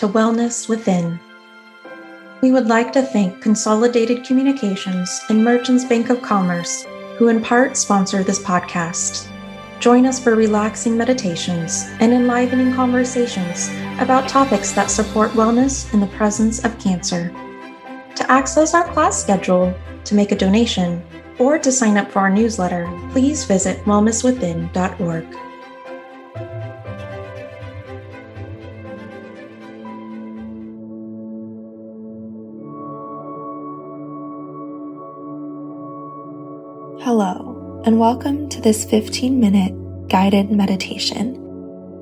To Wellness Within. We would like to thank Consolidated Communications and Merchants Bank of Commerce, who in part sponsor this podcast. Join us for relaxing meditations and enlivening conversations about topics that support wellness in the presence of cancer. To access our class schedule, to make a donation, or to sign up for our newsletter, please visit wellnesswithin.org. and welcome to this 15 minute guided meditation.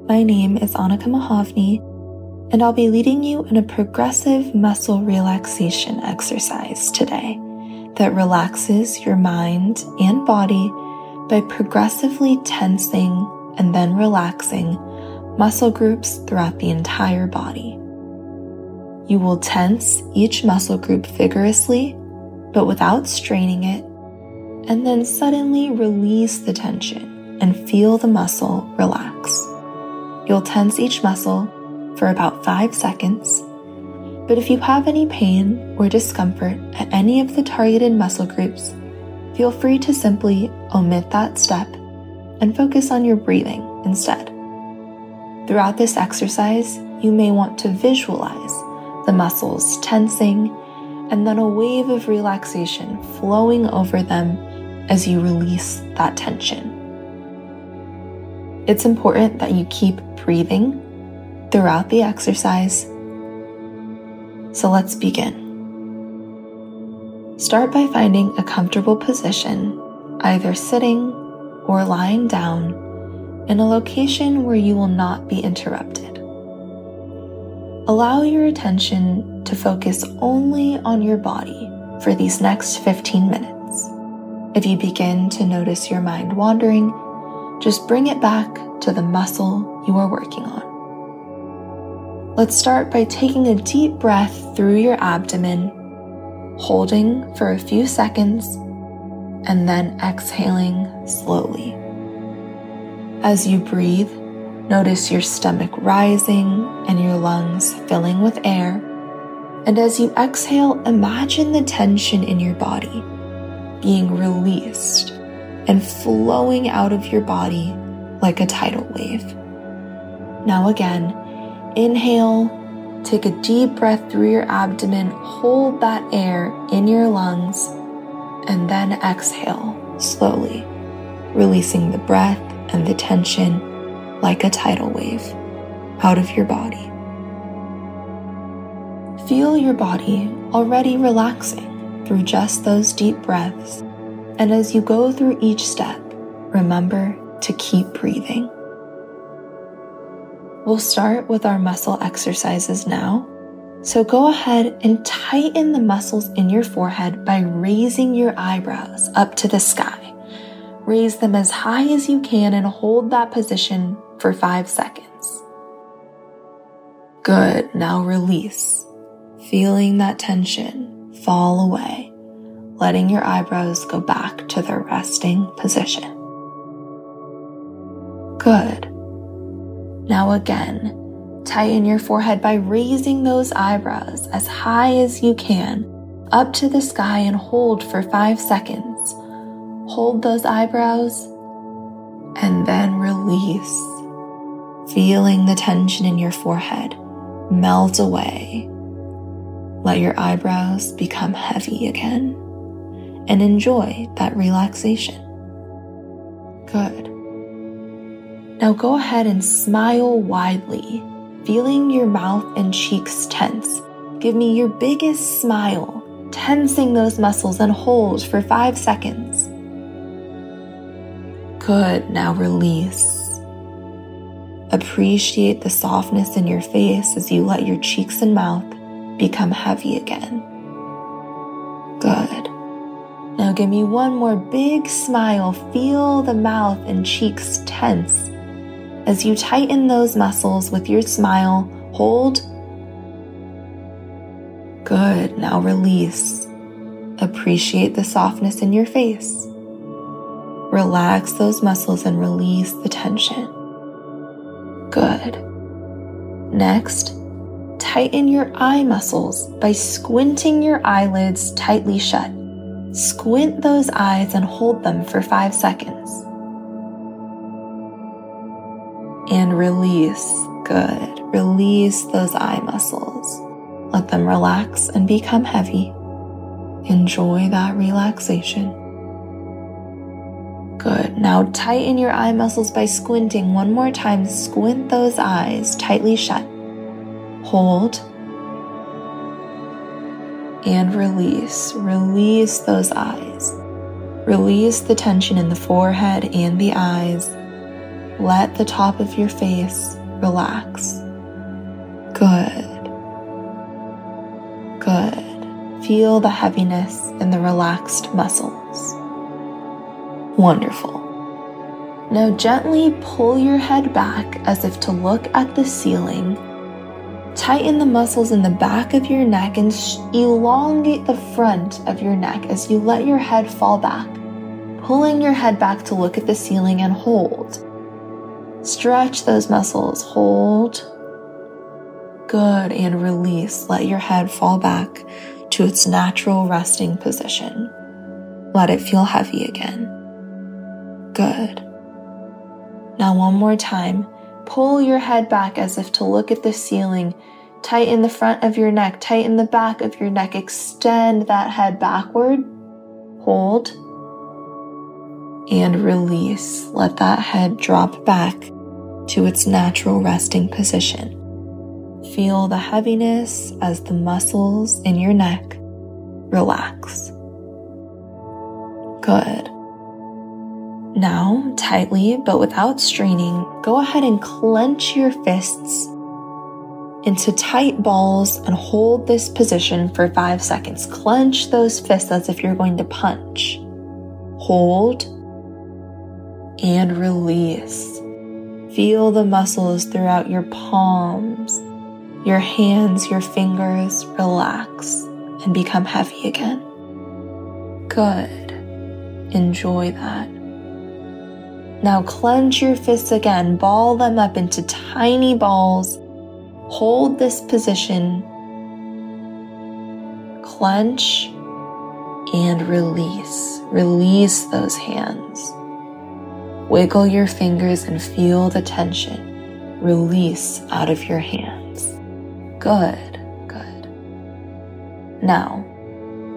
My name is Annika Mahovny, and I'll be leading you in a progressive muscle relaxation exercise today that relaxes your mind and body by progressively tensing and then relaxing muscle groups throughout the entire body. You will tense each muscle group vigorously, but without straining it and then suddenly release the tension and feel the muscle relax. You'll tense each muscle for about five seconds, but if you have any pain or discomfort at any of the targeted muscle groups, feel free to simply omit that step and focus on your breathing instead. Throughout this exercise, you may want to visualize the muscles tensing and then a wave of relaxation flowing over them as you release that tension. It's important that you keep breathing throughout the exercise. So let's begin. Start by finding a comfortable position, either sitting or lying down, in a location where you will not be interrupted. Allow your attention to focus only on your body for these next 15 minutes. If you begin to notice your mind wandering, just bring it back to the muscle you are working on. Let's start by taking a deep breath through your abdomen, holding for a few seconds, and then exhaling slowly. As you breathe, notice your stomach rising and your lungs filling with air. And as you exhale, imagine the tension in your body being released and flowing out of your body like a tidal wave. Now, again, inhale, take a deep breath through your abdomen, hold that air in your lungs, and then exhale slowly, releasing the breath and the tension like a tidal wave out of your body. Feel your body already relaxing through just those deep breaths. And as you go through each step, remember to keep breathing. We'll start with our muscle exercises now. So go ahead and tighten the muscles in your forehead by raising your eyebrows up to the sky. Raise them as high as you can and hold that position for five seconds. Good. Now release, feeling that tension fall away, letting your eyebrows go back to their resting position. Good. Now again, tighten your forehead by raising those eyebrows as high as you can up to the sky and hold for five seconds. Hold those eyebrows and then release, feeling the tension in your forehead melt away let your eyebrows become heavy again and enjoy that relaxation. Good. Now go ahead and smile widely, feeling your mouth and cheeks tense. Give me your biggest smile, tensing those muscles and hold for five seconds. Good. Now release. Appreciate the softness in your face as you let your cheeks and mouth become heavy again. Good. Now give me one more big smile. Feel the mouth and cheeks tense. As you tighten those muscles with your smile, hold. Good. Now release. Appreciate the softness in your face. Relax those muscles and release the tension. Good. Next, tighten your eye muscles by squinting your eyelids tightly shut. Squint those eyes and hold them for five seconds. And release. Good. Release those eye muscles. Let them relax and become heavy. Enjoy that relaxation. Good. Now tighten your eye muscles by squinting one more time. Squint those eyes tightly shut. Hold. And release. Release those eyes. Release the tension in the forehead and the eyes. Let the top of your face relax. Good. Good. Feel the heaviness in the relaxed muscles. Wonderful. Now gently pull your head back as if to look at the ceiling. Tighten the muscles in the back of your neck and elongate the front of your neck as you let your head fall back, pulling your head back to look at the ceiling and hold. Stretch those muscles, hold. Good, and release. Let your head fall back to its natural resting position. Let it feel heavy again. Good. Now, one more time, pull your head back as if to look at the ceiling. Tighten the front of your neck, tighten the back of your neck, extend that head backward. Hold and release. Let that head drop back to its natural resting position. Feel the heaviness as the muscles in your neck relax. Good. Now, tightly but without straining, go ahead and clench your fists into tight balls and hold this position for five seconds. Clench those fists as if you're going to punch. Hold and release. Feel the muscles throughout your palms, your hands, your fingers relax and become heavy again. Good. Enjoy that. Now clench your fists again, ball them up into tiny balls. Hold this position. Clench and release. Release those hands. Wiggle your fingers and feel the tension release out of your hands. Good, good. Now,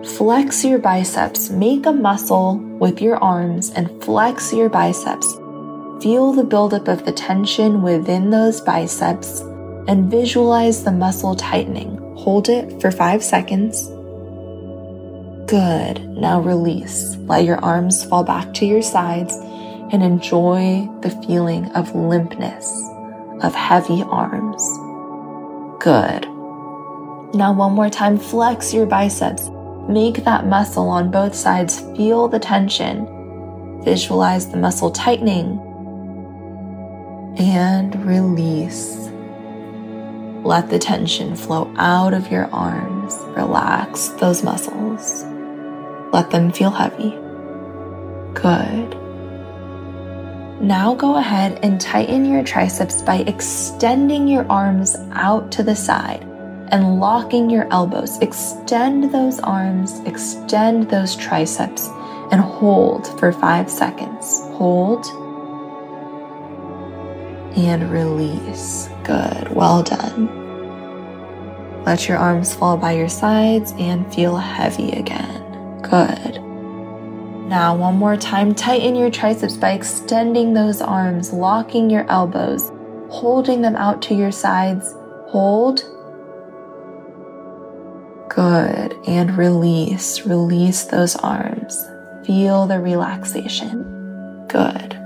Flex your biceps. Make a muscle with your arms and flex your biceps. Feel the buildup of the tension within those biceps and visualize the muscle tightening. Hold it for five seconds. Good. Now release. Let your arms fall back to your sides and enjoy the feeling of limpness, of heavy arms. Good. Now, one more time, flex your biceps. Make that muscle on both sides feel the tension. Visualize the muscle tightening and release. Let the tension flow out of your arms. Relax those muscles. Let them feel heavy. Good. Now go ahead and tighten your triceps by extending your arms out to the side and locking your elbows. Extend those arms, extend those triceps, and hold for five seconds. Hold and release. Good, well done. Let your arms fall by your sides and feel heavy again. Good. Now, one more time, tighten your triceps by extending those arms, locking your elbows, holding them out to your sides. Hold Good. And release. Release those arms. Feel the relaxation. Good.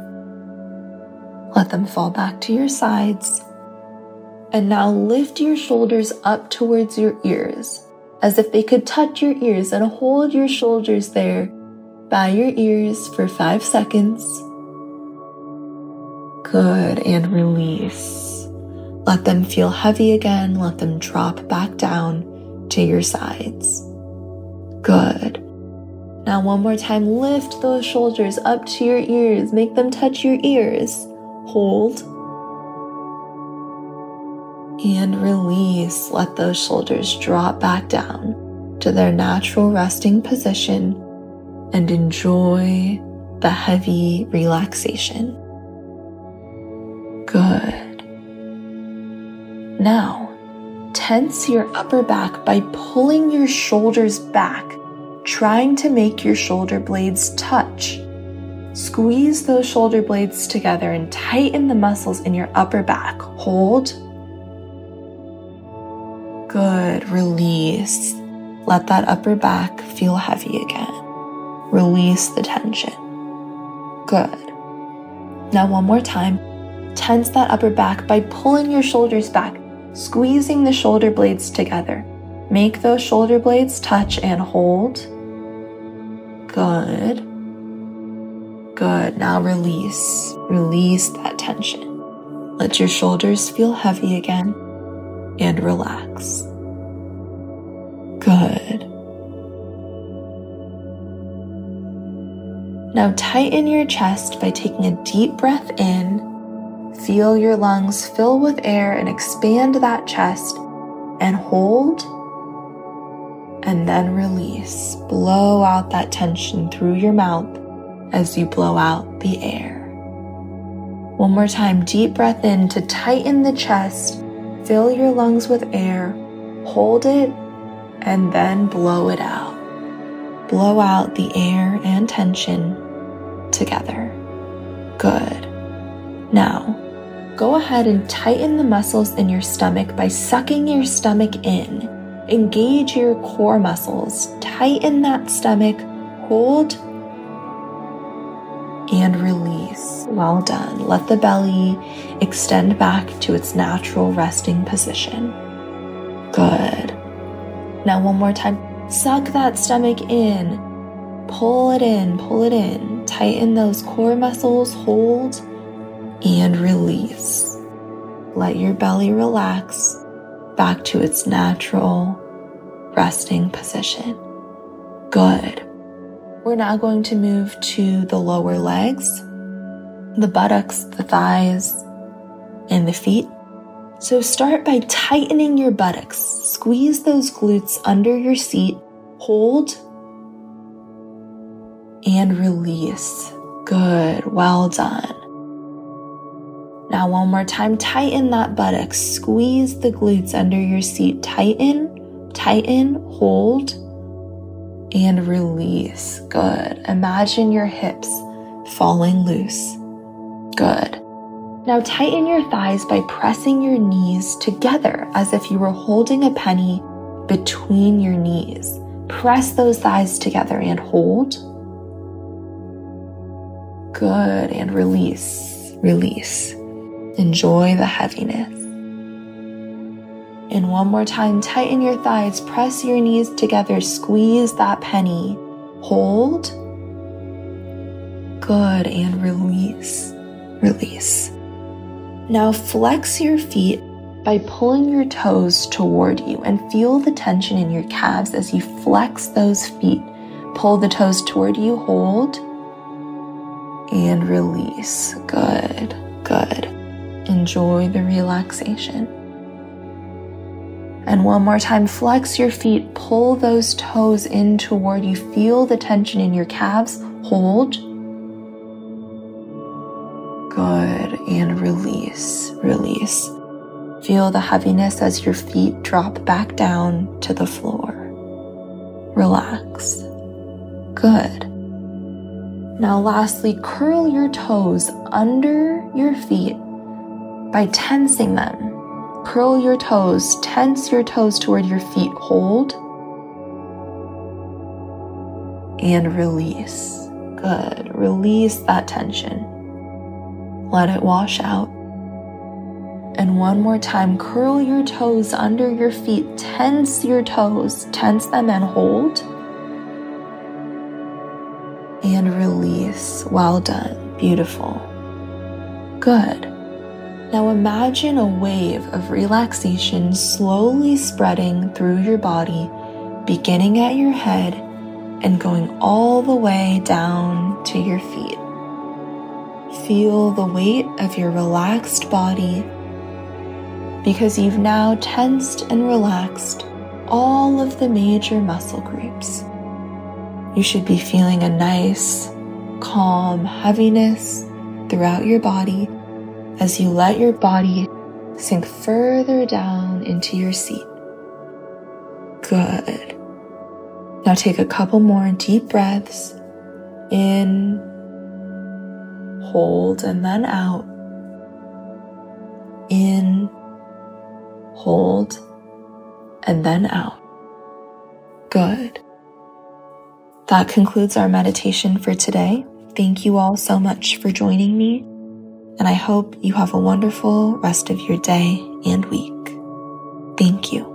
Let them fall back to your sides. And now lift your shoulders up towards your ears as if they could touch your ears and hold your shoulders there by your ears for five seconds. Good. And release. Let them feel heavy again. Let them drop back down to your sides. Good. Now, one more time, lift those shoulders up to your ears. Make them touch your ears. Hold. and release. Let those shoulders drop back down to their natural resting position and enjoy the heavy relaxation. Good. Now, tense your upper back by pulling your shoulders back, trying to make your shoulder blades touch. Squeeze those shoulder blades together and tighten the muscles in your upper back. Hold. Good. Release. Let that upper back feel heavy again. Release the tension. Good. Now, one more time. Tense that upper back by pulling your shoulders back, squeezing the shoulder blades together. Make those shoulder blades touch and hold. Good. Good. Now release. Release that tension. Let your shoulders feel heavy again and relax. Good. Now tighten your chest by taking a deep breath in Feel your lungs fill with air and expand that chest and hold and then release. Blow out that tension through your mouth as you blow out the air. One more time, deep breath in to tighten the chest. Fill your lungs with air, hold it, and then blow it out. Blow out the air and tension together. Good. Now, go ahead and tighten the muscles in your stomach by sucking your stomach in. Engage your core muscles, tighten that stomach, hold, and release. Well done. Let the belly extend back to its natural resting position. Good. Now, one more time. Suck that stomach in. Pull it in, pull it in. Tighten those core muscles, hold and release. Let your belly relax back to its natural resting position. Good. We're now going to move to the lower legs, the buttocks, the thighs, and the feet. So start by tightening your buttocks. Squeeze those glutes under your seat. Hold and release. Good. Well done. Now, one more time, tighten that buttocks. Squeeze the glutes under your seat. Tighten, tighten, hold, and release. Good. Imagine your hips falling loose. Good. Now, tighten your thighs by pressing your knees together as if you were holding a penny between your knees. Press those thighs together and hold. Good. And release, release. Enjoy the heaviness. And one more time, tighten your thighs, press your knees together, squeeze that penny, hold. Good, and release, release. Now flex your feet by pulling your toes toward you and feel the tension in your calves as you flex those feet. Pull the toes toward you, hold, and release. Good. Enjoy the relaxation. And one more time, flex your feet, pull those toes in toward you. Feel the tension in your calves. Hold. Good. And release, release. Feel the heaviness as your feet drop back down to the floor. Relax. Good. Now, lastly, curl your toes under your feet by tensing them. Curl your toes, tense your toes toward your feet, hold, and release. Good. Release that tension. Let it wash out. And one more time, curl your toes under your feet, tense your toes, tense them and hold. And release. Well done. Beautiful. Good. Now imagine a wave of relaxation slowly spreading through your body, beginning at your head and going all the way down to your feet. Feel the weight of your relaxed body because you've now tensed and relaxed all of the major muscle groups. You should be feeling a nice, calm heaviness throughout your body as you let your body sink further down into your seat. Good. Now take a couple more deep breaths in, hold, and then out. In, hold, and then out. Good. That concludes our meditation for today. Thank you all so much for joining me, and I hope you have a wonderful rest of your day and week. Thank you.